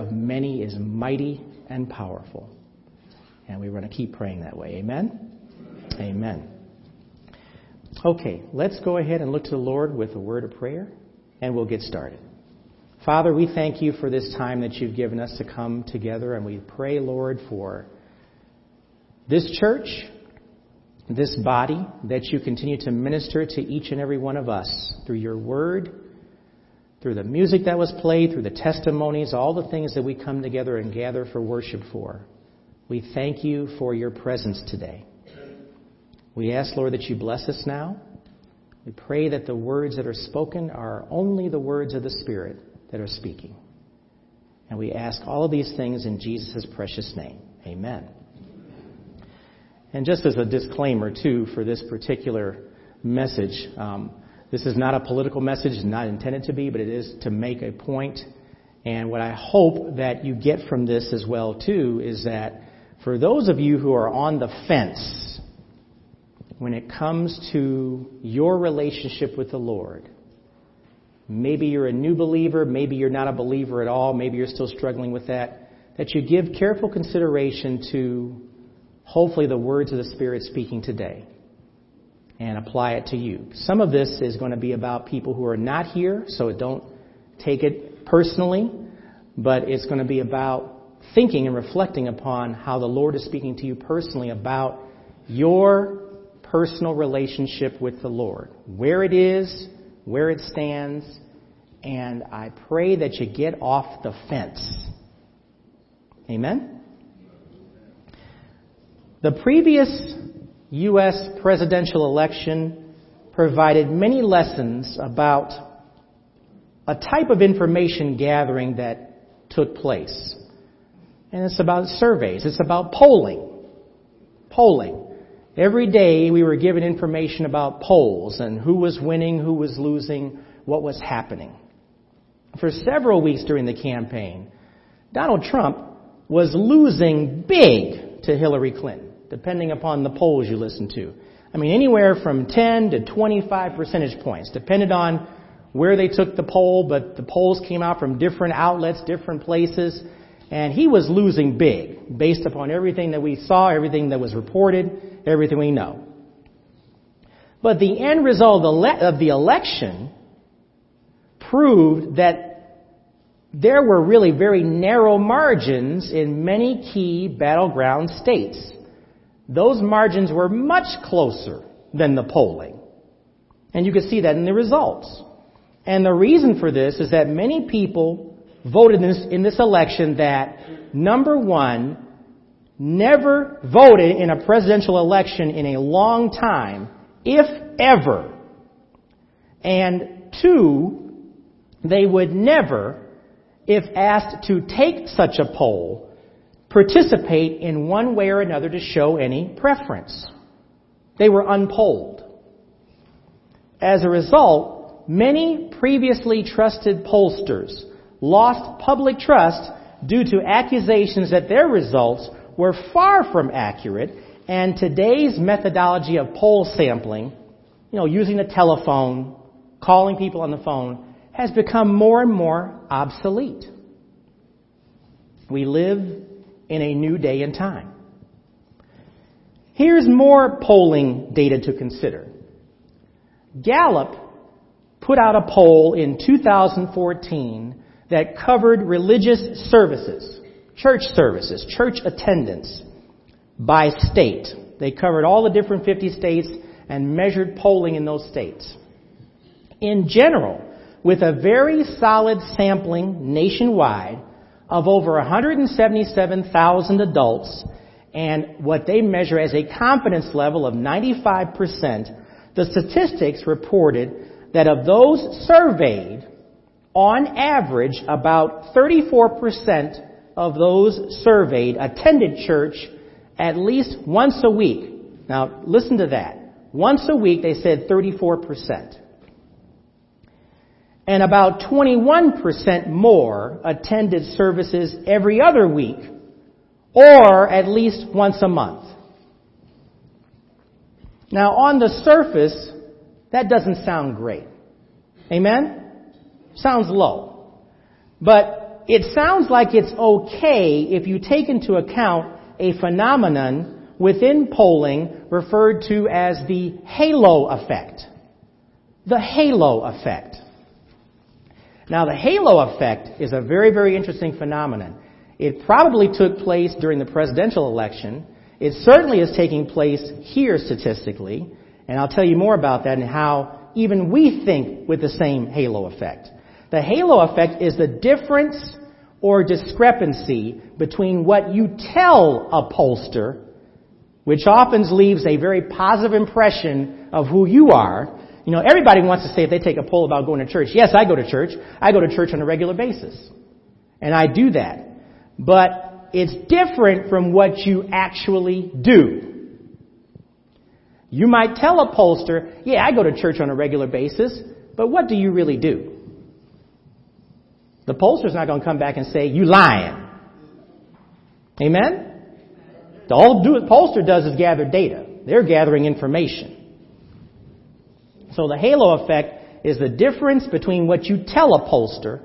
of many is mighty and powerful. And we're going to keep praying that way. Amen? Amen. Okay, let's go ahead and look to the Lord with a word of prayer, and we'll get started. Father, we thank you for this time that you've given us to come together, and we pray, Lord, for this church, this body, that you continue to minister to each and every one of us through your word, through the music that was played, through the testimonies, all the things that we come together and gather for worship for. We thank you for your presence today. We ask, Lord, that you bless us now. We pray that the words that are spoken are only the words of the Spirit that are speaking. And we ask all of these things in Jesus' precious name. Amen. And just as a disclaimer, too, for this particular message, um, this is not a political message, it's not intended to be, but it is to make a point. And what I hope that you get from this as well, too, is that for those of you who are on the fence when it comes to your relationship with the Lord, maybe you're a new believer, maybe you're not a believer at all, maybe you're still struggling with that, that you give careful consideration to hopefully the words of the Spirit speaking today and apply it to you. Some of this is going to be about people who are not here, so don't take it personally, but it's going to be about thinking and reflecting upon how the Lord is speaking to you personally about your personal relationship with the Lord, where it is, where it stands, and I pray that you get off the fence. Amen? The previous U.S. presidential election provided many lessons about a type of information gathering that took place. And it's about surveys. It's about polling. Polling. Every day we were given information about polls and who was winning, who was losing, what was happening. For several weeks during the campaign, Donald Trump was losing big to Hillary Clinton depending upon the polls you listen to. I mean, anywhere from 10 to 25 percentage points, depended on where they took the poll, but the polls came out from different outlets, different places, and he was losing big based upon everything that we saw, everything that was reported, everything we know. But the end result of the election proved that there were really very narrow margins in many key battleground states those margins were much closer than the polling. And you can see that in the results. And the reason for this is that many people voted in this, in this election that, number one, never voted in a presidential election in a long time, if ever. And two, they would never, if asked to take such a poll, participate in one way or another to show any preference. They were unpolled. As a result, many previously trusted pollsters lost public trust due to accusations that their results were far from accurate and today's methodology of poll sampling, you know, using the telephone, calling people on the phone, has become more and more obsolete. We live in a new day and time. Here's more polling data to consider. Gallup put out a poll in 2014 that covered religious services, church services, church attendance by state. They covered all the different 50 states and measured polling in those states. In general, with a very solid sampling nationwide, of over 177,000 adults and what they measure as a confidence level of 95%, the statistics reported that of those surveyed, on average, about 34% of those surveyed attended church at least once a week. Now, listen to that. Once a week, they said 34% and about 21% more attended services every other week, or at least once a month. Now, on the surface, that doesn't sound great. Amen? Sounds low. But it sounds like it's okay if you take into account a phenomenon within polling referred to as the halo effect. The halo effect. Now, the halo effect is a very, very interesting phenomenon. It probably took place during the presidential election. It certainly is taking place here statistically, and I'll tell you more about that and how even we think with the same halo effect. The halo effect is the difference or discrepancy between what you tell a pollster, which often leaves a very positive impression of who you are. You know, everybody wants to say if they take a poll about going to church, yes, I go to church. I go to church on a regular basis. And I do that. But it's different from what you actually do. You might tell a pollster, yeah, I go to church on a regular basis, but what do you really do? The pollster's not going to come back and say, you lying. Amen? The all pollster does is gather data. They're gathering information. So the halo effect is the difference between what you tell a pollster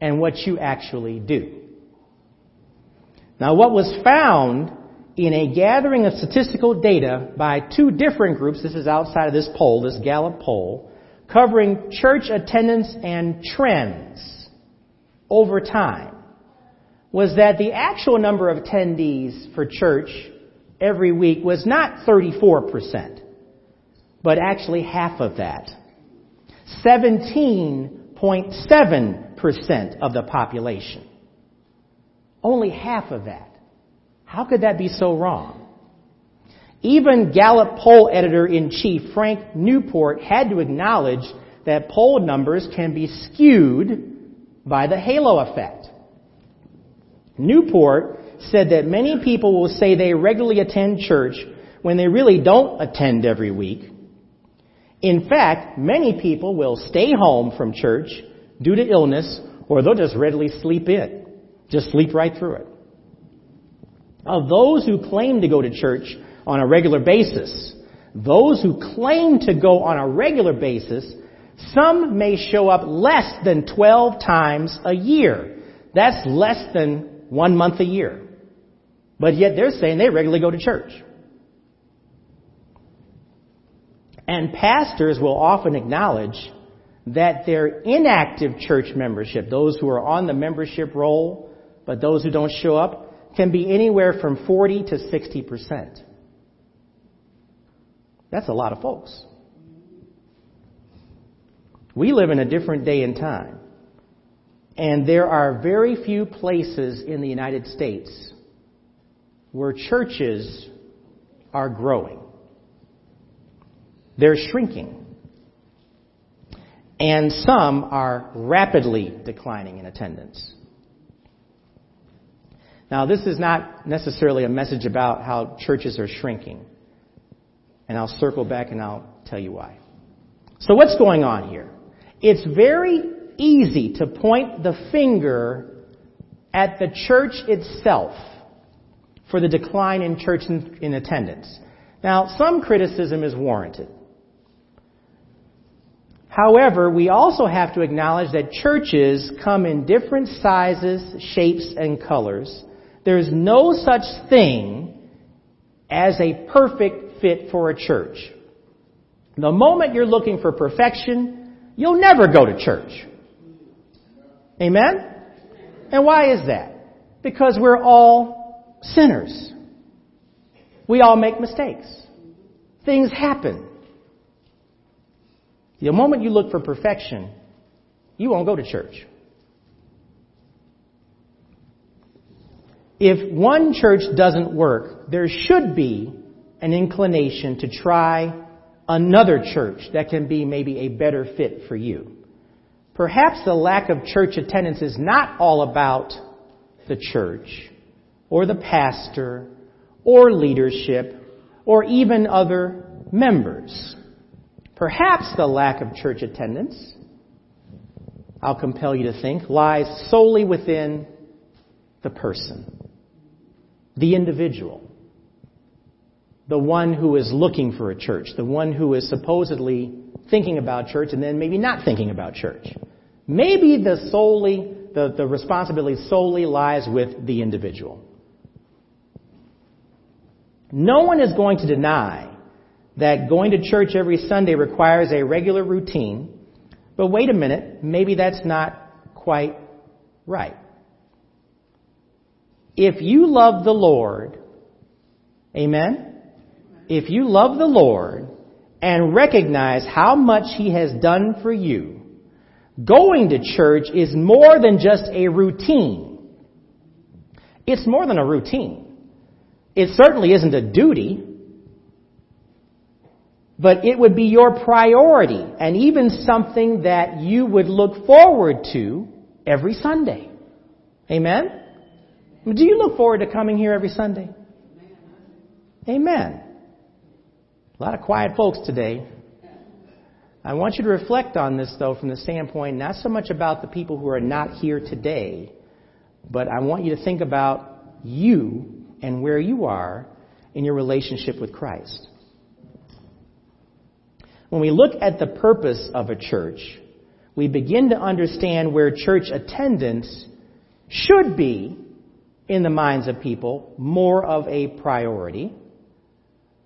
and what you actually do. Now what was found in a gathering of statistical data by two different groups, this is outside of this poll, this Gallup poll, covering church attendance and trends over time, was that the actual number of attendees for church every week was not 34%, but actually half of that. 17.7% of the population. Only half of that. How could that be so wrong? Even Gallup poll editor in chief Frank Newport had to acknowledge that poll numbers can be skewed by the halo effect. Newport said that many people will say they regularly attend church when they really don't attend every week. In fact, many people will stay home from church due to illness or they'll just readily sleep in. Just sleep right through it. Of those who claim to go to church on a regular basis, those who claim to go on a regular basis, some may show up less than 12 times a year. That's less than one month a year. But yet they're saying they regularly go to church. And pastors will often acknowledge that their inactive church membership, those who are on the membership roll, but those who don't show up, can be anywhere from 40 to 60%. That's a lot of folks. We live in a different day and time. And there are very few places in the United States where churches are growing. They're shrinking. And some are rapidly declining in attendance. Now, this is not necessarily a message about how churches are shrinking. And I'll circle back and I'll tell you why. So what's going on here? It's very easy to point the finger at the church itself for the decline in church in, in attendance. Now, some criticism is warranted. However, we also have to acknowledge that churches come in different sizes, shapes, and colors, there's no such thing as a perfect fit for a church. The moment you're looking for perfection, you'll never go to church. Amen? And why is that? Because we're all sinners. We all make mistakes. Things happen. The moment you look for perfection, you won't go to church. if one church doesn't work, there should be an inclination to try another church that can be maybe a better fit for you. Perhaps the lack of church attendance is not all about the church or the pastor or leadership or even other members. Perhaps the lack of church attendance, I'll compel you to think, lies solely within the person the individual, the one who is looking for a church, the one who is supposedly thinking about church and then maybe not thinking about church. Maybe the solely the, the responsibility solely lies with the individual. No one is going to deny that going to church every Sunday requires a regular routine, but wait a minute, maybe that's not quite right. If you love the Lord, amen? If you love the Lord and recognize how much He has done for you, going to church is more than just a routine. It's more than a routine. It certainly isn't a duty, but it would be your priority and even something that you would look forward to every Sunday. Amen? Do you look forward to coming here every Sunday? Amen. A lot of quiet folks today. I want you to reflect on this, though, from the standpoint not so much about the people who are not here today, but I want you to think about you and where you are in your relationship with Christ. When we look at the purpose of a church, we begin to understand where church attendance should be in the minds of people more of a priority.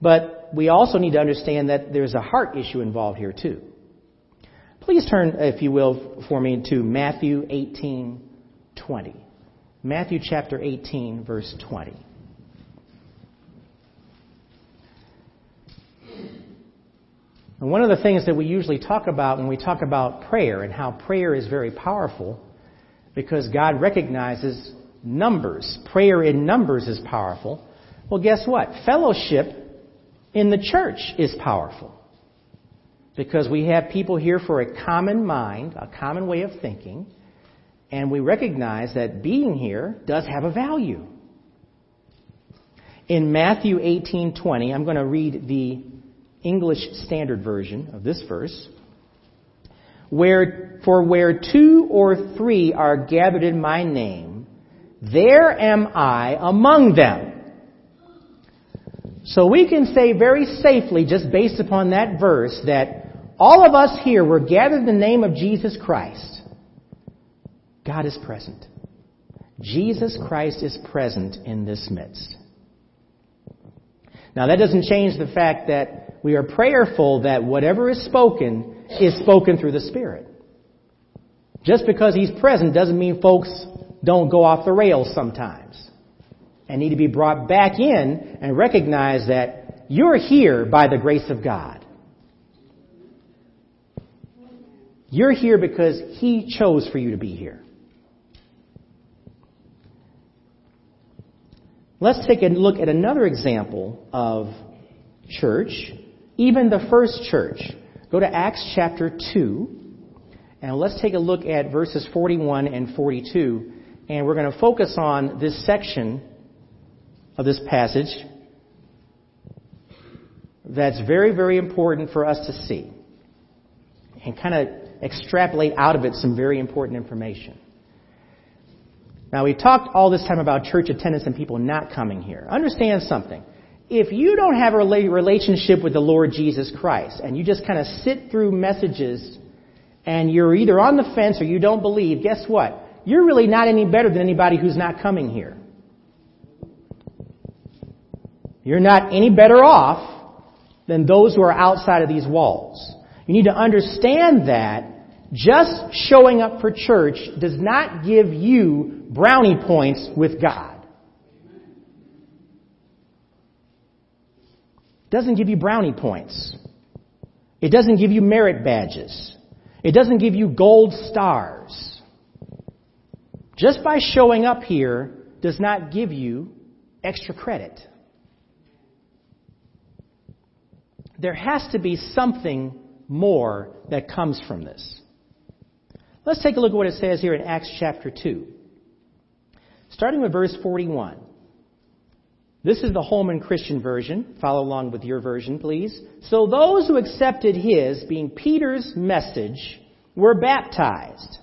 But we also need to understand that there's a heart issue involved here too. Please turn, if you will, for me to Matthew 18, 20. Matthew chapter 18, verse 20. And one of the things that we usually talk about when we talk about prayer and how prayer is very powerful, because God recognizes numbers. Prayer in numbers is powerful. Well, guess what? Fellowship in the church is powerful. Because we have people here for a common mind, a common way of thinking, and we recognize that being here does have a value. In Matthew 18:20, I'm going to read the English Standard Version of this verse. Where, for where two or three are gathered in my name, there am I among them. So we can say very safely, just based upon that verse, that all of us here were gathered in the name of Jesus Christ. God is present. Jesus Christ is present in this midst. Now that doesn't change the fact that we are prayerful that whatever is spoken is spoken through the Spirit. Just because He's present doesn't mean folks don't go off the rails sometimes and need to be brought back in and recognize that you're here by the grace of God. You're here because He chose for you to be here. Let's take a look at another example of church, even the first church. Go to Acts chapter 2, and let's take a look at verses 41 and 42, and we're going to focus on this section of this passage that's very, very important for us to see and kind of extrapolate out of it some very important information. Now, we talked all this time about church attendance and people not coming here. Understand something. If you don't have a relationship with the Lord Jesus Christ and you just kind of sit through messages and you're either on the fence or you don't believe, guess what? You're really not any better than anybody who's not coming here. You're not any better off than those who are outside of these walls. You need to understand that just showing up for church does not give you brownie points with God. It doesn't give you brownie points. It doesn't give you merit badges. It doesn't give you gold stars. Just by showing up here does not give you extra credit. There has to be something more that comes from this. Let's take a look at what it says here in Acts chapter 2. Starting with verse 41. This is the Holman Christian version. Follow along with your version, please. So those who accepted his, being Peter's message, were baptized.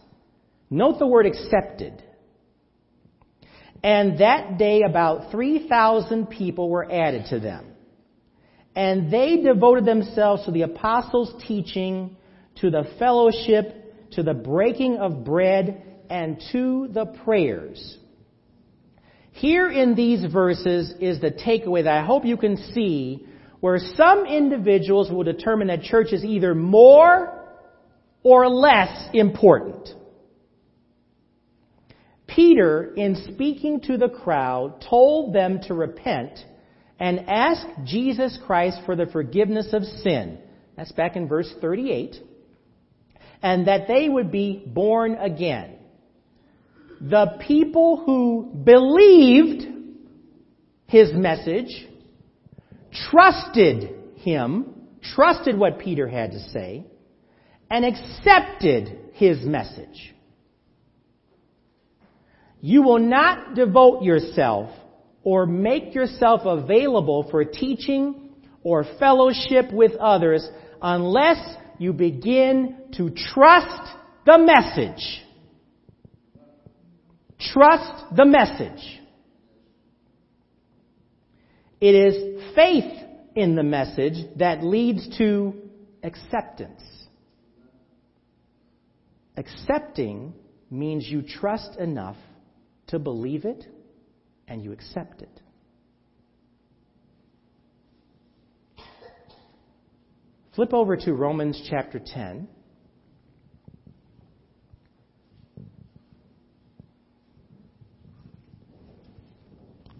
Note the word accepted. And that day about 3,000 people were added to them. And they devoted themselves to the apostles' teaching, to the fellowship, to the breaking of bread and to the prayers. Here in these verses is the takeaway that I hope you can see where some individuals will determine that church is either more or less important. Peter, in speaking to the crowd, told them to repent and ask Jesus Christ for the forgiveness of sin. That's back in verse 38. And that they would be born again. The people who believed his message, trusted him, trusted what Peter had to say, and accepted his message. You will not devote yourself or make yourself available for teaching or fellowship with others unless you begin to trust the message. Trust the message. It is faith in the message that leads to acceptance. Accepting means you trust enough to believe it and you accept it. Flip over to Romans chapter 10.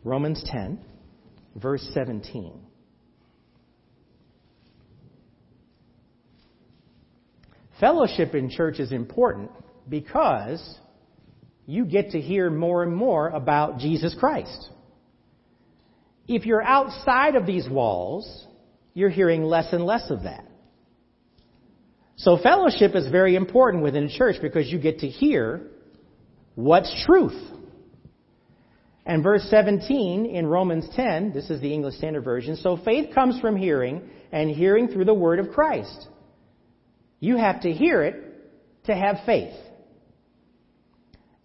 Romans 10, verse 17. Fellowship in church is important because you get to hear more and more about Jesus Christ. If you're outside of these walls, you're hearing less and less of that. So fellowship is very important within a church because you get to hear what's truth. And verse 17 in Romans 10, this is the English Standard Version, so faith comes from hearing, and hearing through the word of Christ. You have to hear it to have faith.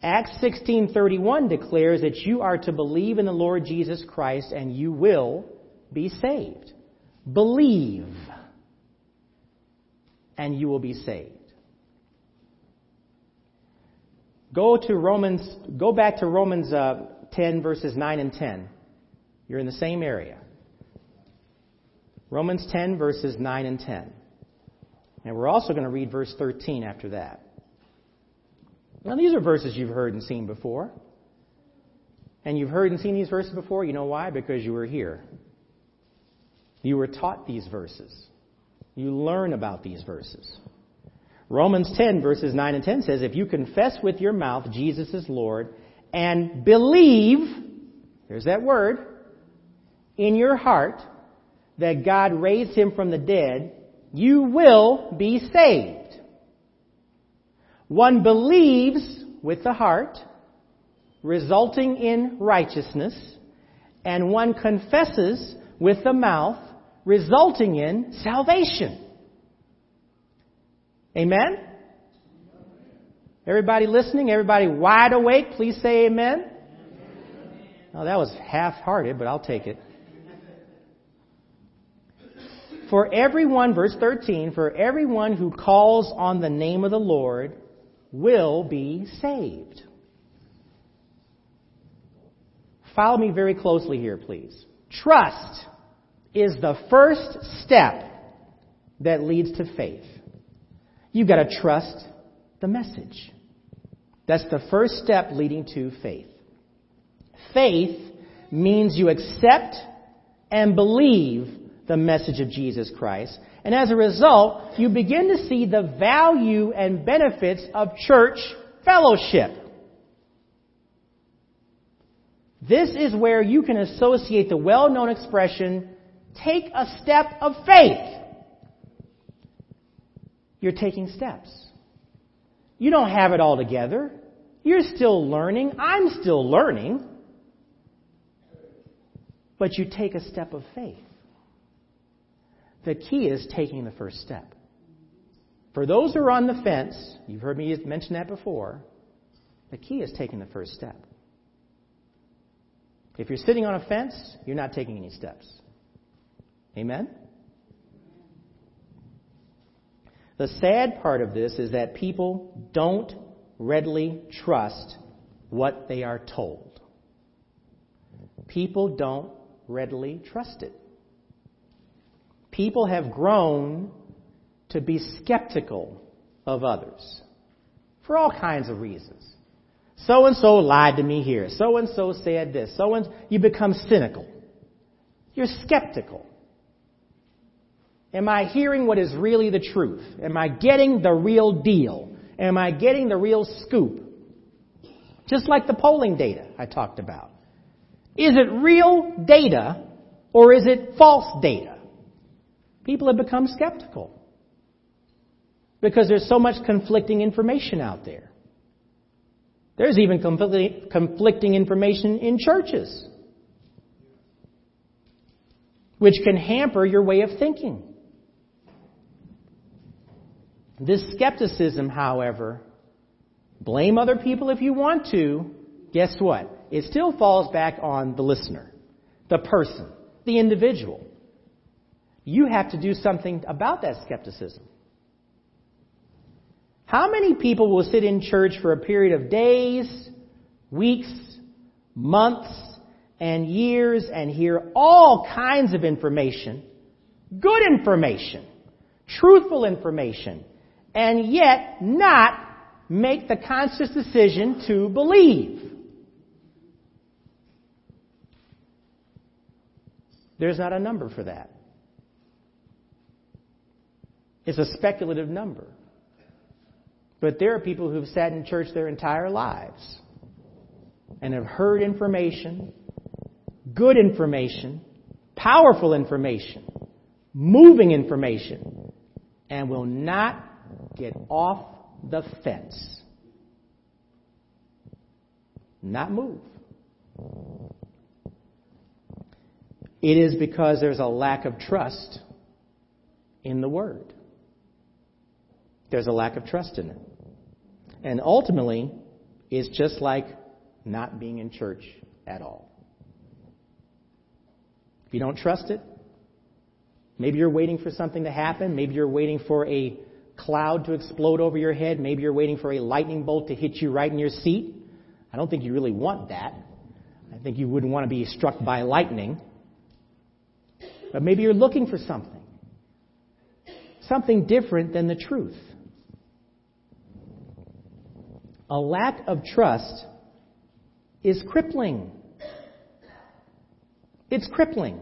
Acts 16:31 declares that you are to believe in the Lord Jesus Christ and you will be saved. Believe and you will be saved. Go to Romans go back to Romans uh, 10 verses 9 and 10. You're in the same area. Romans 10 verses 9 and 10. And we're also going to read verse 13 after that. Now, these are verses you've heard and seen before. And you've heard and seen these verses before. You know why? Because you were here. You were taught these verses. You learn about these verses. Romans 10, verses 9 and 10 says, If you confess with your mouth Jesus is Lord and believe, there's that word, in your heart that God raised him from the dead, you will be saved. One believes with the heart, resulting in righteousness, and one confesses with the mouth, resulting in salvation. Amen? Everybody listening? Everybody wide awake? Please say amen. Oh, that was half hearted, but I'll take it. For everyone, verse 13, for everyone who calls on the name of the Lord will be saved. Follow me very closely here, please. Trust is the first step that leads to faith. You've got to trust the message. That's the first step leading to faith. Faith means you accept and believe the message of Jesus Christ. And as a result, you begin to see the value and benefits of church fellowship. This is where you can associate the well-known expression, take a step of faith. You're taking steps. You don't have it all together. You're still learning. I'm still learning. But you take a step of faith. The key is taking the first step. For those who are on the fence, you've heard me mention that before, the key is taking the first step. If you're sitting on a fence, you're not taking any steps. Amen? The sad part of this is that people don't readily trust what they are told. People don't readily trust it. People have grown to be skeptical of others for all kinds of reasons. So and so lied to me here. So and so said this. So and you become cynical. You're skeptical. Am I hearing what is really the truth? Am I getting the real deal? Am I getting the real scoop? Just like the polling data I talked about. Is it real data or is it false data? People have become skeptical because there's so much conflicting information out there. There's even conflicting information in churches, which can hamper your way of thinking. This skepticism, however, blame other people if you want to, guess what? It still falls back on the listener, the person, the individual. You have to do something about that skepticism. How many people will sit in church for a period of days, weeks, months, and years and hear all kinds of information, good information, truthful information, and yet not make the conscious decision to believe. There's not a number for that. It's a speculative number. But there are people who've sat in church their entire lives and have heard information, good information, powerful information, moving information, and will not get off the fence. Not move. It is because there's a lack of trust in the Word. There's a lack of trust in it. And ultimately, it's just like not being in church at all. If you don't trust it, maybe you're waiting for something to happen. Maybe you're waiting for a cloud to explode over your head. Maybe you're waiting for a lightning bolt to hit you right in your seat. I don't think you really want that. I think you wouldn't want to be struck by lightning. But maybe you're looking for something. Something different than the truth. A lack of trust is crippling. It's crippling.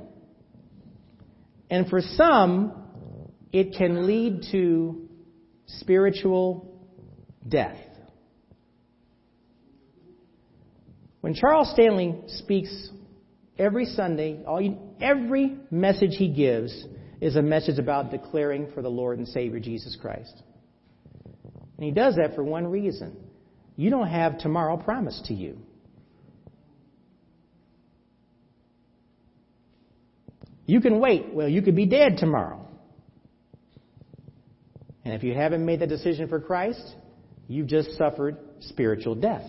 And for some, it can lead to spiritual death. When Charles Stanley speaks every Sunday, you, every message he gives is a message about declaring for the Lord and Savior Jesus Christ. And he does that for one reason. You don't have tomorrow promised to you. You can wait. Well, you could be dead tomorrow. And if you haven't made the decision for Christ, you've just suffered spiritual death.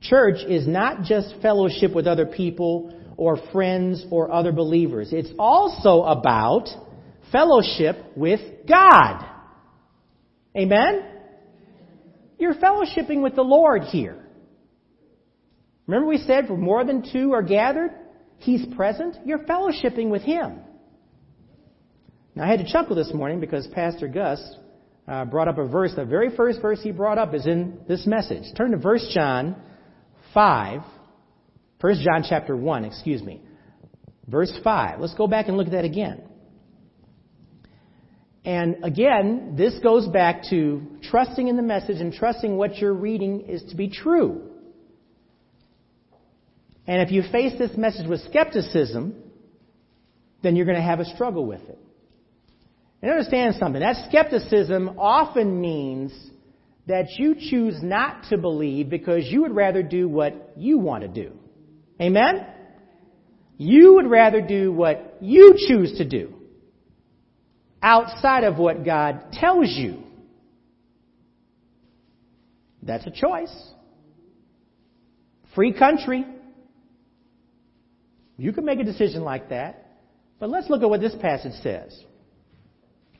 Church is not just fellowship with other people or friends or other believers. It's also about fellowship with God. Amen? You're fellowshipping with the Lord here. Remember we said for more than two are gathered, He's present. You're fellowshipping with Him. Now, I had to chuckle this morning because Pastor Gus uh, brought up a verse. The very first verse he brought up is in this message. Turn to 1 John 5. 1 John chapter 1, excuse me. Verse 5. Let's go back and look at that again. And again, this goes back to trusting in the message and trusting what you're reading is to be true. And if you face this message with skepticism, then you're going to have a struggle with it. And understand something. That skepticism often means that you choose not to believe because you would rather do what you want to do. Amen? You would rather do what you choose to do outside of what God tells you. That's a choice. Free country. You can make a decision like that. But let's look at what this passage says.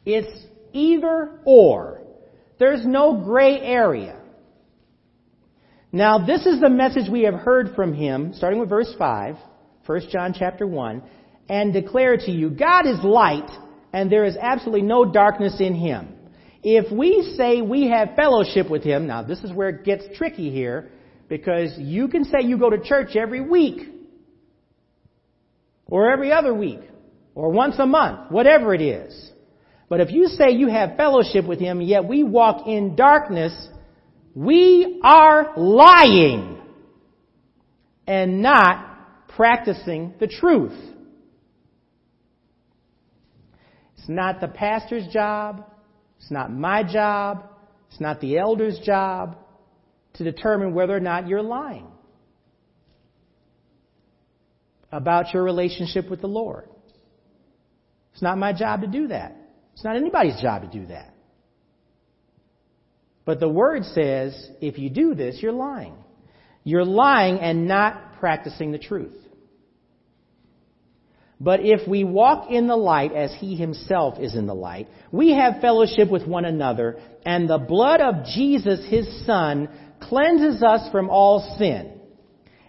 It's either or. There's no gray area. Now, this is the message we have heard from him, starting with verse 5, 1 John chapter 1, and declare to you, God is light, and there is absolutely no darkness in him. If we say we have fellowship with him, now this is where it gets tricky here, because you can say you go to church every week, or every other week, or once a month, whatever it is. But if you say you have fellowship with him, yet we walk in darkness, we are lying and not practicing the truth. It's not the pastor's job. It's not my job. It's not the elder's job to determine whether or not you're lying about your relationship with the Lord. It's not my job to do that. It's not anybody's job to do that. But the word says if you do this, you're lying. You're lying and not practicing the truth. But if we walk in the light as he himself is in the light, we have fellowship with one another, and the blood of Jesus, his son, cleanses us from all sin.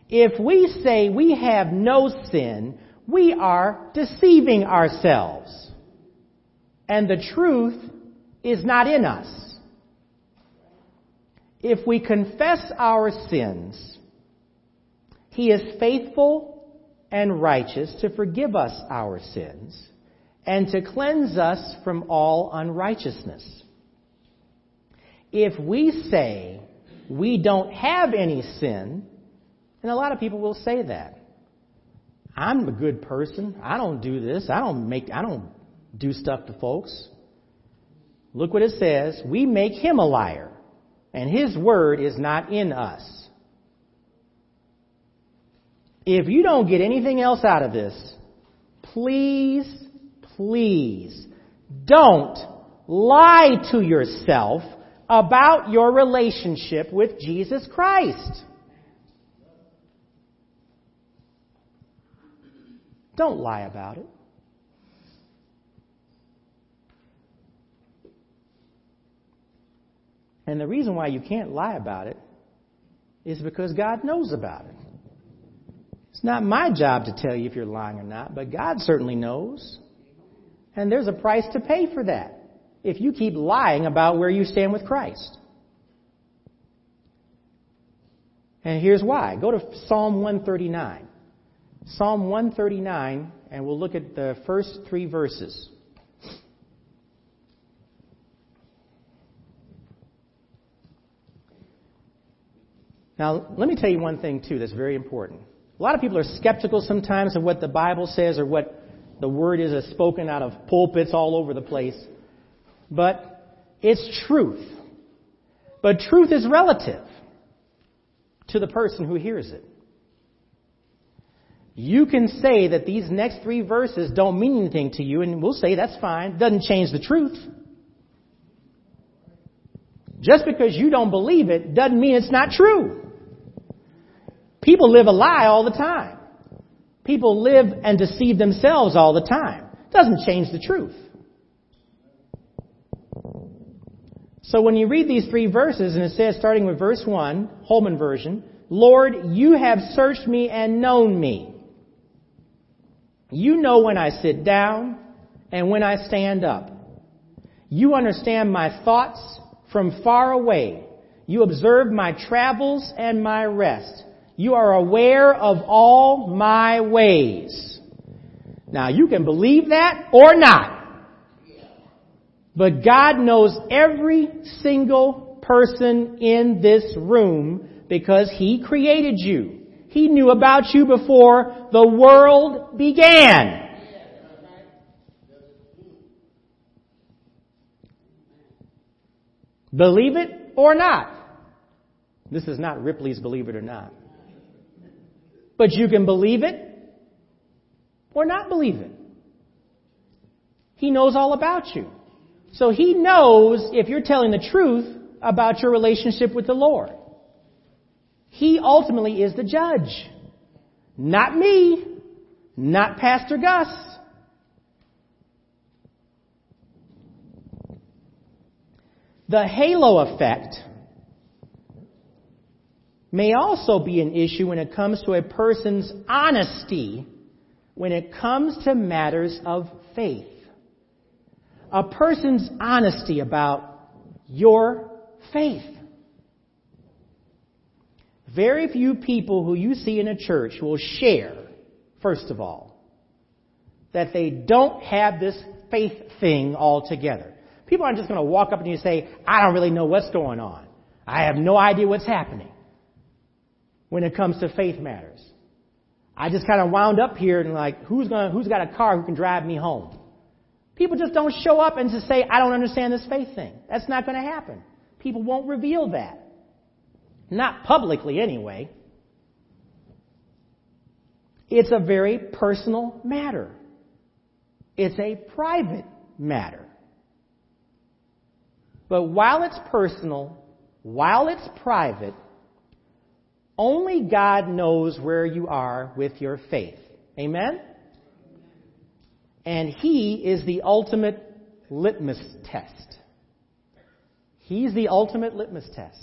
If we say we have no sin, we are deceiving ourselves. And the truth is not in us. If we confess our sins, He is faithful and righteous to forgive us our sins and to cleanse us from all unrighteousness. If we say we don't have any sin, and a lot of people will say that. I'm a good person. I don't do this. I don't make, I don't do stuff to folks. Look what it says. We make him a liar and his word is not in us. If you don't get anything else out of this, please, please don't lie to yourself about your relationship with Jesus Christ. Don't lie about it. And the reason why you can't lie about it is because God knows about it. It's not my job to tell you if you're lying or not, but God certainly knows. And there's a price to pay for that if you keep lying about where you stand with Christ. And here's why. Go to Psalm 139. Psalm 139, and we'll look at the first three verses. Now, let me tell you one thing, too, that's very important. A lot of people are skeptical sometimes of what the Bible says or what the word is that's spoken out of pulpits all over the place. But it's truth. But truth is relative to the person who hears it. You can say that these next three verses don't mean anything to you, and we'll say that's fine. Doesn't change the truth. Just because you don't believe it doesn't mean it's not true. People live a lie all the time. People live and deceive themselves all the time. It Doesn't change the truth. So when you read these three verses, and it says, starting with verse 1, Holman version, Lord, you have searched me and known me. You know when I sit down and when I stand up. You understand my thoughts from far away. You observe my travels and my rest. You are aware of all my ways. Now you can believe that or not. But God knows every single person in this room because He created you. He knew about you before the world began. Believe it or not. This is not Ripley's Believe It or Not. But you can believe it or not believe it. He knows all about you. So he knows if you're telling the truth about your relationship with the Lord. He ultimately is the judge. Not me. Not Pastor Gus. The halo effect may also be an issue when it comes to a person's honesty when it comes to matters of faith. A person's honesty about your faith. Very few people who you see in a church will share, first of all, that they don't have this faith thing altogether. People aren't just going to walk up and you say, I don't really know what's going on. I have no idea what's happening when it comes to faith matters. I just kind of wound up here and like, who's gonna, who's got a car who can drive me home? People just don't show up and just say, I don't understand this faith thing. That's not going to happen. People won't reveal that. Not publicly anyway. It's a very personal matter. It's a private matter. But while it's personal, while it's private, only God knows where you are with your faith. Amen? And He is the ultimate litmus test. He's the ultimate litmus test.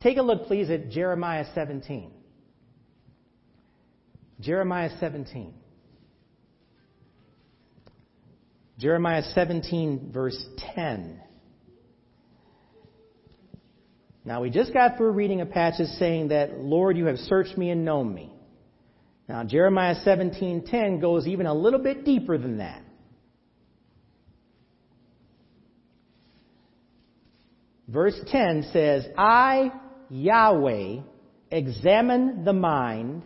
Take a look, please, at Jeremiah 17. Jeremiah 17. Jeremiah 17, verse 10. Now, we just got through reading a passage saying that, Lord, you have searched me and known me. Now, Jeremiah 17:10 goes even a little bit deeper than that. Verse 10 says, I, Yahweh, examine the mind,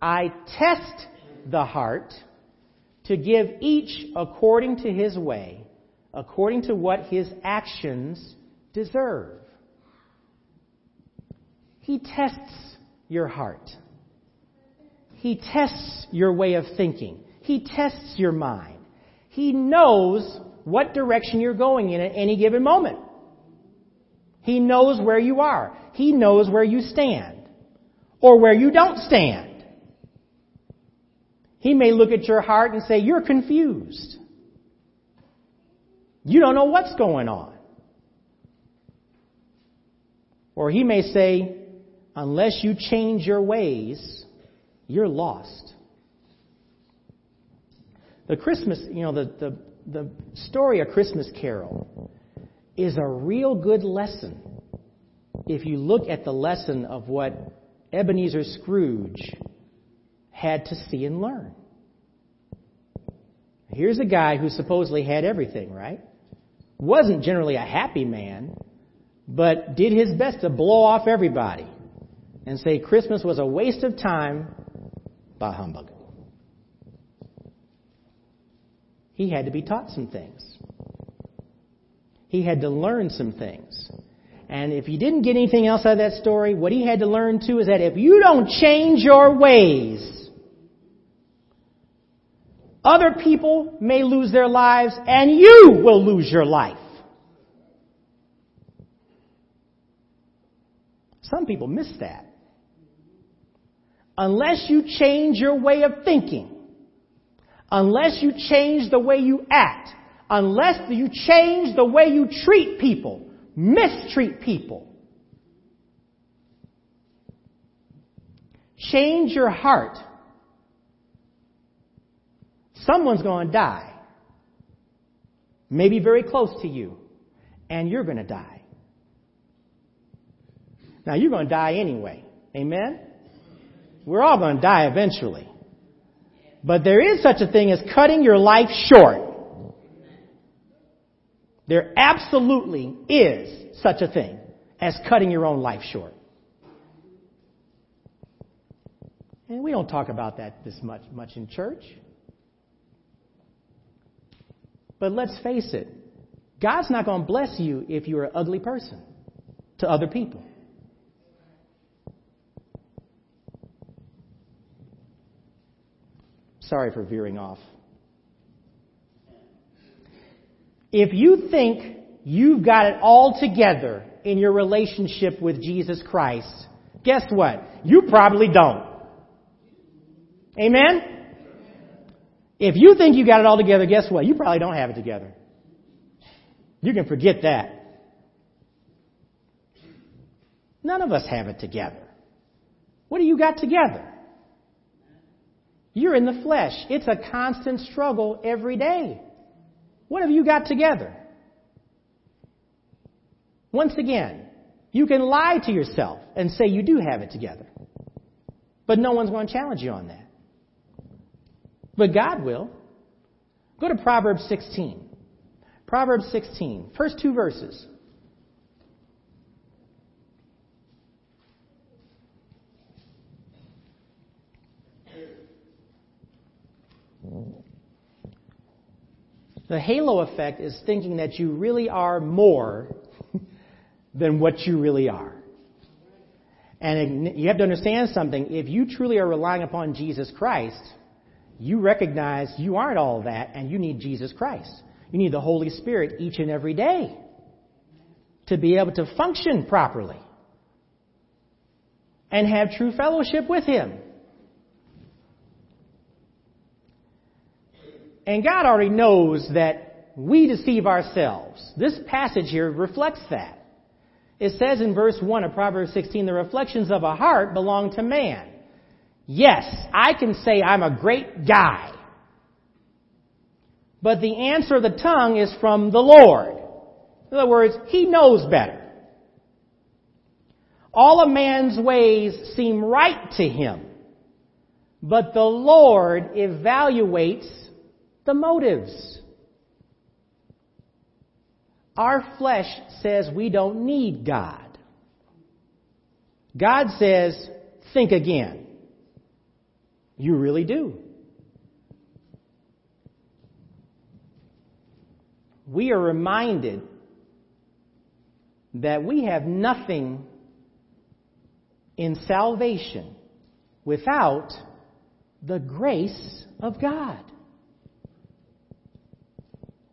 I test the heart to give each according to his way, according to what his actions deserve. He tests your heart. He tests your way of thinking. He tests your mind. He knows what direction you're going in at any given moment. He knows where you are. He knows where you stand or where you don't stand. He may look at your heart and say, You're confused. You don't know what's going on. Or he may say, unless you change your ways, you're lost. The Christmas, you know, the, the, the story of Christmas Carol is a real good lesson if you look at the lesson of what Ebenezer Scrooge had to see and learn. Here's a guy who supposedly had everything, right? Wasn't generally a happy man, but did his best to blow off everybody and say Christmas was a waste of time, by humbug. He had to be taught some things. He had to learn some things. And if he didn't get anything else out of that story, what he had to learn too is that if you don't change your ways, other people may lose their lives and you will lose your life. Some people miss that unless you change your way of thinking, unless you change the way you act, unless you change the way you treat people, mistreat people, change your heart, someone's going to die. Maybe very close to you. And you're going to die. Now, you're going to die anyway. Amen? We're all going to die eventually. But there is such a thing as cutting your life short. There absolutely is such a thing as cutting your own life short. And we don't talk about that this much, much in church. But let's face it, God's not going to bless you if you're an ugly person to other people. Sorry for veering off. If you think you've got it all together in your relationship with Jesus Christ, guess what? You probably don't. Amen? If you think you got it all together, guess what? You probably don't have it together. You can forget that. None of us have it together. What do you got together? You're in the flesh. It's a constant struggle every day. What have you got together? Once again, you can lie to yourself and say you do have it together. But no one's going to challenge you on that. But God will. Go to Proverbs 16. Proverbs 16, first two verses. The halo effect is thinking that you really are more than what you really are. And you have to understand something. If you truly are relying upon Jesus Christ, you recognize you aren't all that and you need Jesus Christ. You need the Holy Spirit each and every day to be able to function properly and have true fellowship with Him. And God already knows that we deceive ourselves. This passage here reflects that. It says in verse 1 of Proverbs 16, the reflections of a heart belong to man. Yes, I can say I'm a great guy. But the answer of the tongue is from the Lord. In other words, He knows better. All a man's ways seem right to him, but the Lord evaluates the motives. Our flesh says we don't need God. God says, think again. You really do. We are reminded that we have nothing in salvation without the grace of God.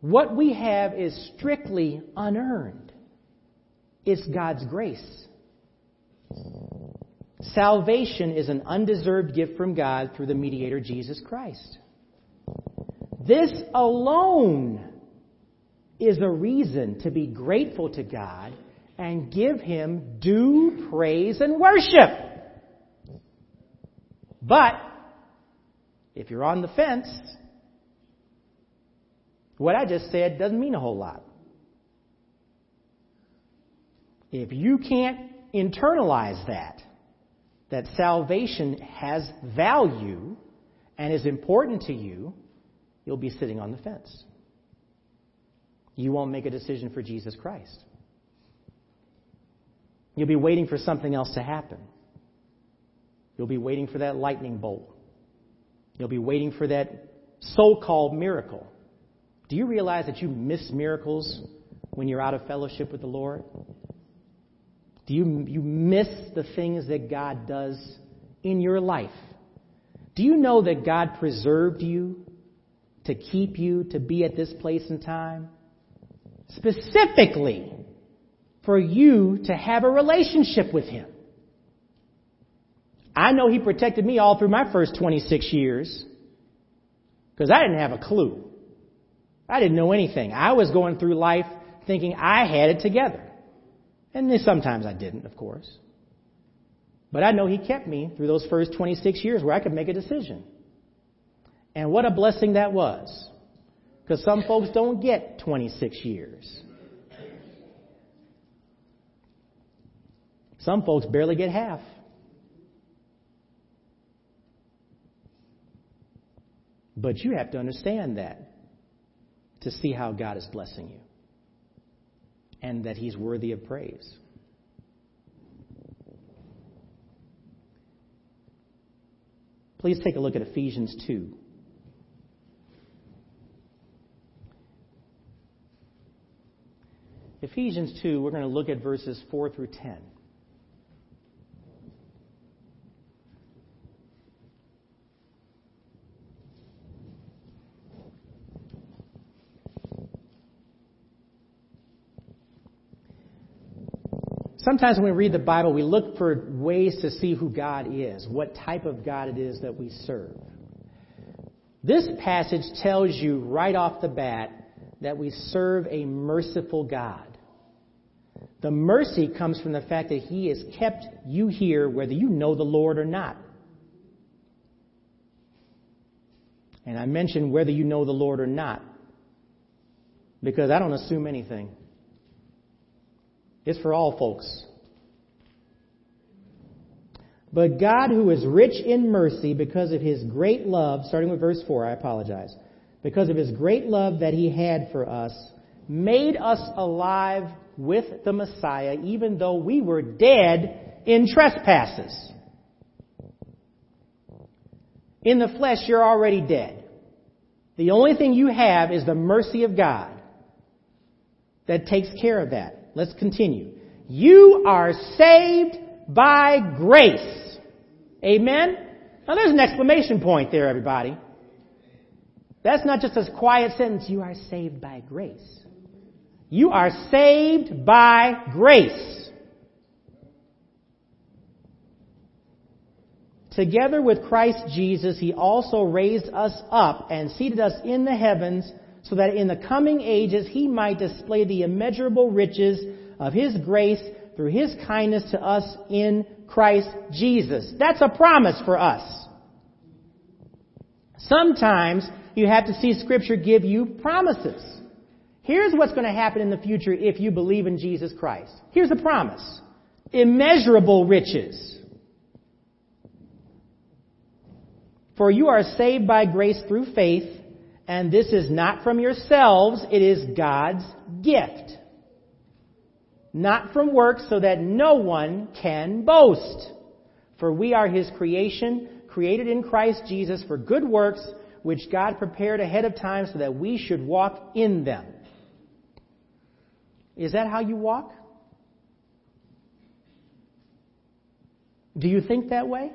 What we have is strictly unearned. It's God's grace. Salvation is an undeserved gift from God through the mediator Jesus Christ. This alone is a reason to be grateful to God and give Him due praise and worship. But, if you're on the fence, what I just said doesn't mean a whole lot. If you can't internalize that, that salvation has value and is important to you, you'll be sitting on the fence. You won't make a decision for Jesus Christ. You'll be waiting for something else to happen. You'll be waiting for that lightning bolt. You'll be waiting for that so called miracle. Do you realize that you miss miracles when you're out of fellowship with the Lord? Do you, you miss the things that God does in your life? Do you know that God preserved you to keep you to be at this place and time? Specifically for you to have a relationship with Him. I know He protected me all through my first 26 years because I didn't have a clue. I didn't know anything. I was going through life thinking I had it together. And sometimes I didn't, of course. But I know He kept me through those first 26 years where I could make a decision. And what a blessing that was. Because some folks don't get 26 years. Some folks barely get half. But you have to understand that to see how God is blessing you and that He's worthy of praise. Please take a look at Ephesians 2. Ephesians 2, we're going to look at verses 4 through 10. Sometimes when we read the Bible, we look for ways to see who God is, what type of God it is that we serve. This passage tells you right off the bat that we serve a merciful God. The mercy comes from the fact that He has kept you here whether you know the Lord or not. And I mention whether you know the Lord or not because I don't assume anything. It's for all folks. But God, who is rich in mercy because of his great love, starting with verse 4, I apologize, because of his great love that he had for us, made us alive with the Messiah, even though we were dead in trespasses. In the flesh, you're already dead. The only thing you have is the mercy of God that takes care of that. Let's continue. You are saved by grace. Amen? Now there's an exclamation point there, everybody. That's not just a quiet sentence. You are saved by grace. You are saved by grace. Together with Christ Jesus, He also raised us up and seated us in the heavens so that in the coming ages He might display the immeasurable riches of His grace through His kindness to us in Christ Jesus. That's a promise for us. Sometimes you have to see Scripture give you promises. Here's what's going to happen in the future if you believe in Jesus Christ. Here's a promise. Immeasurable riches. For you are saved by grace through faith, and this is not from yourselves, it is God's gift not from works, so that no one can boast. For we are his creation, created in Christ Jesus for good works, which God prepared ahead of time so that we should walk in them. Is that how you walk? Do you think that way?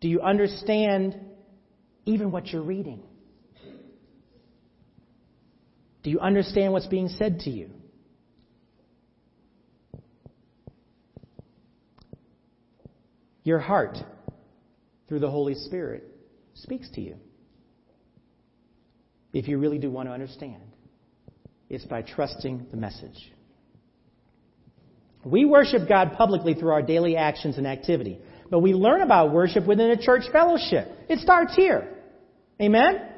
Do you understand even what you're reading? Do you understand what's being said to you? Your heart, through the Holy Spirit, speaks to you. If you really do want to understand, it's by trusting the message. We worship God publicly through our daily actions and activity, but we learn about worship within a church fellowship. It starts here. Amen?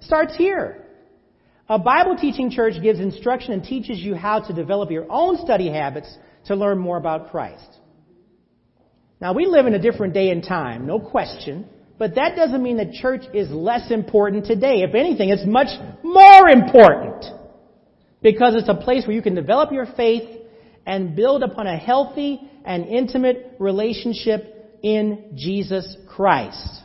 Starts here. A Bible teaching church gives instruction and teaches you how to develop your own study habits to learn more about Christ. Now, we live in a different day and time, no question, but that doesn't mean the church is less important today. If anything, it's much more important because it's a place where you can develop your faith and build upon a healthy and intimate relationship in Jesus Christ.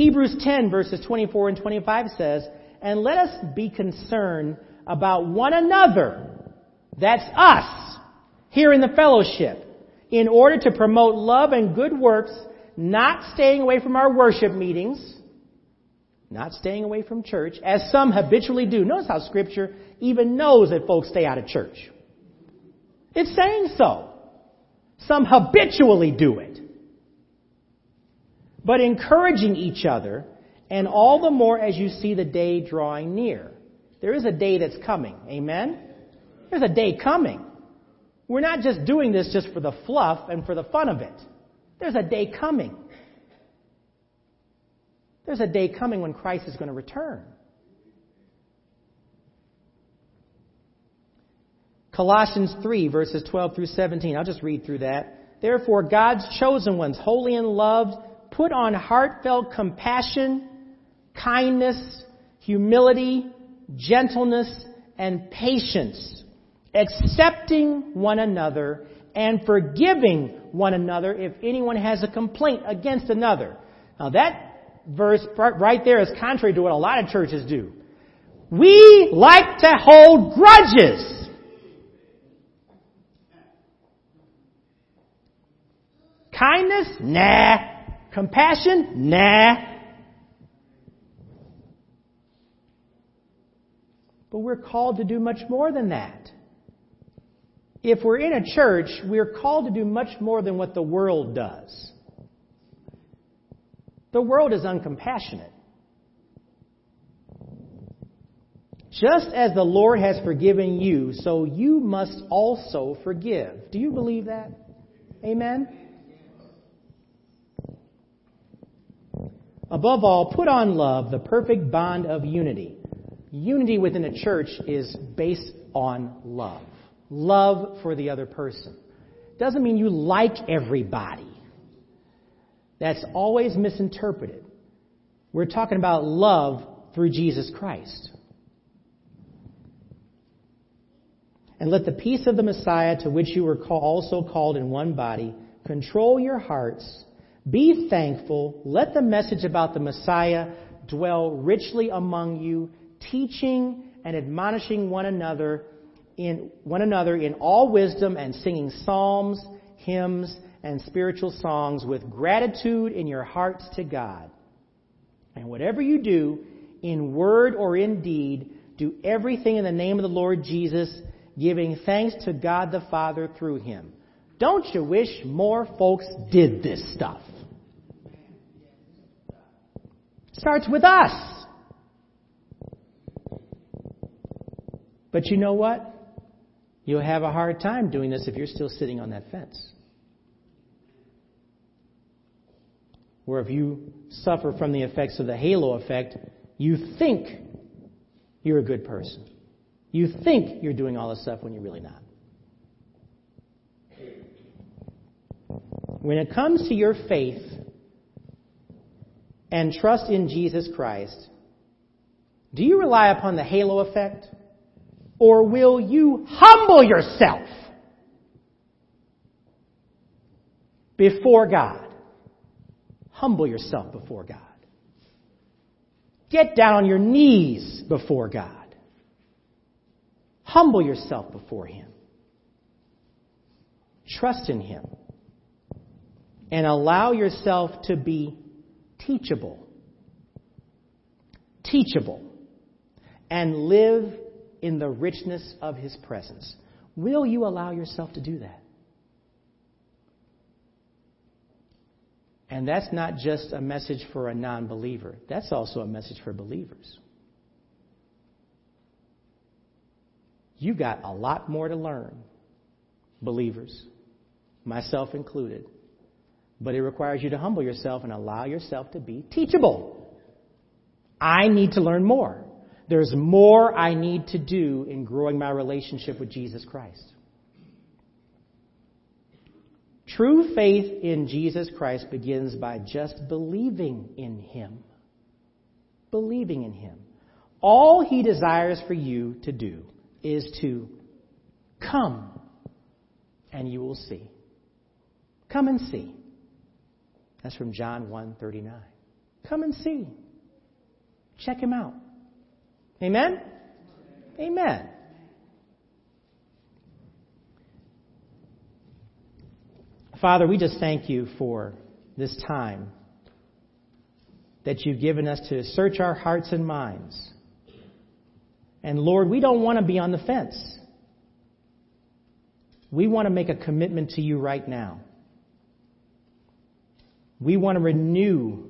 Hebrews 10 verses 24 and 25 says, and let us be concerned about one another. That's us here in the fellowship in order to promote love and good works, not staying away from our worship meetings, not staying away from church, as some habitually do. Notice how scripture even knows that folks stay out of church. It's saying so. Some habitually do it. But encouraging each other and all the more as you see the day drawing near. There is a day that's coming. Amen? There's a day coming. We're not just doing this just for the fluff and for the fun of it. There's a day coming. There's a day coming when Christ is going to return. Colossians 3, verses 12 through 17. I'll just read through that. Therefore, God's chosen ones, holy and loved, put on heartfelt compassion kindness, humility, gentleness, and patience, accepting one another and forgiving one another if anyone has a complaint against another. Now that verse right there is contrary to what a lot of churches do. We like to hold grudges. Kindness? Nah. Compassion? Nah. But we're called to do much more than that. If we're in a church, we're called to do much more than what the world does. The world is uncompassionate. Just as the Lord has forgiven you, so you must also forgive. Do you believe that? Amen? Above all, put on love, the perfect bond of unity. Unity within a church is based on love. Love for the other person. Doesn't mean you like everybody. That's always misinterpreted. We're talking about love through Jesus Christ. And let the peace of the Messiah, to which you were also called in one body, control your hearts. Be thankful. Let the message about the Messiah dwell richly among you, teaching and admonishing one another in one another in all wisdom and singing psalms, hymns, and spiritual songs with gratitude in your hearts to God. And whatever you do, in word or in deed, do everything in the name of the Lord Jesus, giving thanks to God the Father through him. Don't you wish more folks did this stuff? Starts with us. But you know what? You'll have a hard time doing this if you're still sitting on that fence. Where if you suffer from the effects of the halo effect, you think you're a good person. You think you're doing all this stuff when you're really not. When it comes to your faith and trust in Jesus Christ, do you rely upon the halo effect? Or will you humble yourself before God? Humble yourself before God. Get down on your knees before God. Humble yourself before Him. Trust in Him. And allow yourself to be teachable. Teachable. And live in the richness of His presence. Will you allow yourself to do that? And that's not just a message for a non believer, that's also a message for believers. You got a lot more to learn, believers, myself included. But it requires you to humble yourself and allow yourself to be teachable. I need to learn more. There's more I need to do in growing my relationship with Jesus Christ. True faith in Jesus Christ begins by just believing in Him. Believing in Him. All He desires for you to do is to come and you will see. Come and see. That's from John 1:39. Come and see. Check him out. Amen? Amen. Father, we just thank you for this time that you've given us to search our hearts and minds and Lord, we don't want to be on the fence. We want to make a commitment to you right now. We want to renew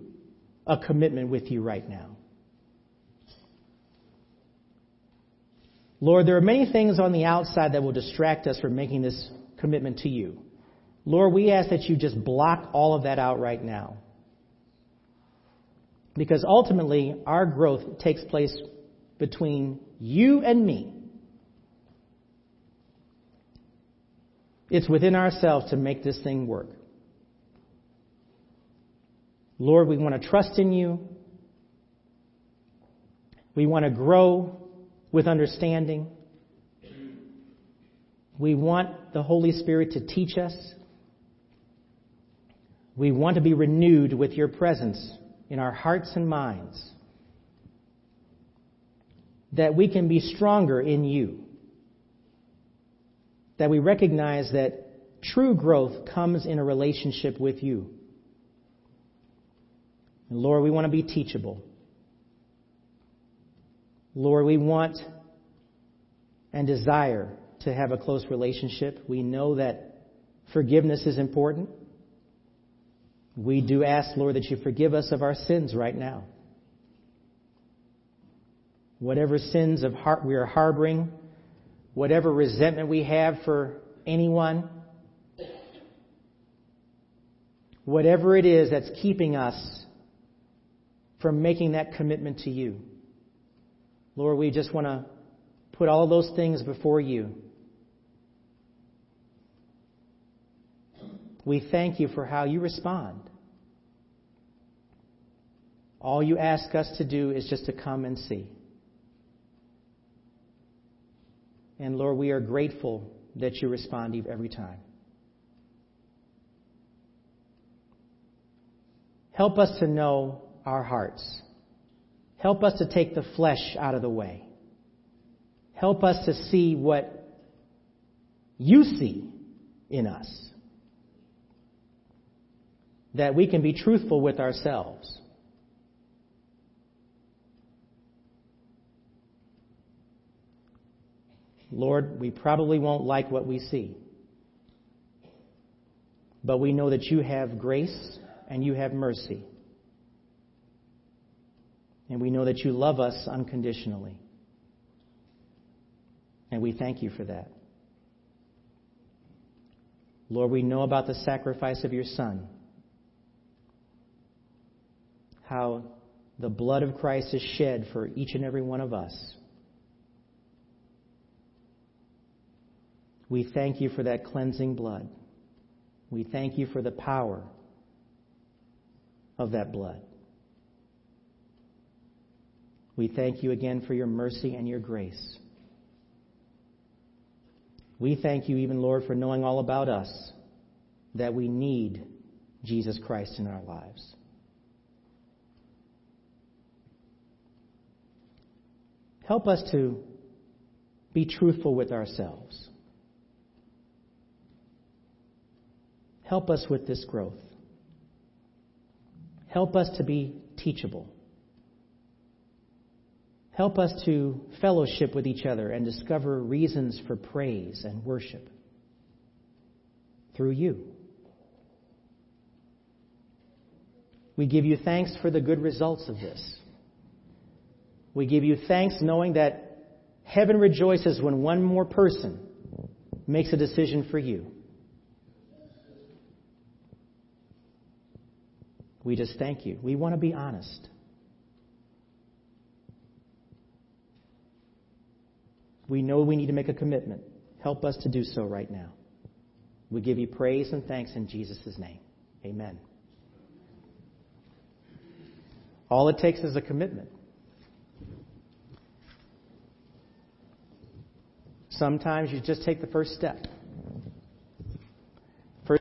a commitment with you right now. Lord, there are many things on the outside that will distract us from making this commitment to you. Lord, we ask that you just block all of that out right now. Because ultimately, our growth takes place between you and me. It's within ourselves to make this thing work. Lord, we want to trust in you. We want to grow with understanding. We want the Holy Spirit to teach us. We want to be renewed with your presence in our hearts and minds that we can be stronger in you. That we recognize that true growth comes in a relationship with you. And Lord, we want to be teachable. Lord, we want and desire to have a close relationship. We know that forgiveness is important. We do ask, Lord, that you forgive us of our sins right now. whatever sins of heart we are harboring, whatever resentment we have for anyone, whatever it is that's keeping us from making that commitment to you. Lord, we just want to put all those things before you. We thank you for how you respond. All you ask us to do is just to come and see. And Lord, we are grateful that you respond every time. Help us to know our hearts. Help us to take the flesh out of the way. Help us to see what you see in us. That we can be truthful with ourselves. Lord, we probably won't like what we see. But we know that you have grace and you have mercy. And we know that you love us unconditionally. And we thank you for that. Lord, we know about the sacrifice of your Son. How the blood of Christ is shed for each and every one of us. We thank you for that cleansing blood. We thank you for the power of that blood. We thank you again for your mercy and your grace. We thank you, even, Lord, for knowing all about us, that we need Jesus Christ in our lives. Help us to be truthful with ourselves. Help us with this growth. Help us to be teachable. Help us to fellowship with each other and discover reasons for praise and worship through you. We give you thanks for the good results of this. We give you thanks knowing that heaven rejoices when one more person makes a decision for you. We just thank you. We want to be honest. We know we need to make a commitment. Help us to do so right now. We give you praise and thanks in Jesus' name. Amen. All it takes is a commitment. Sometimes you just take the first step.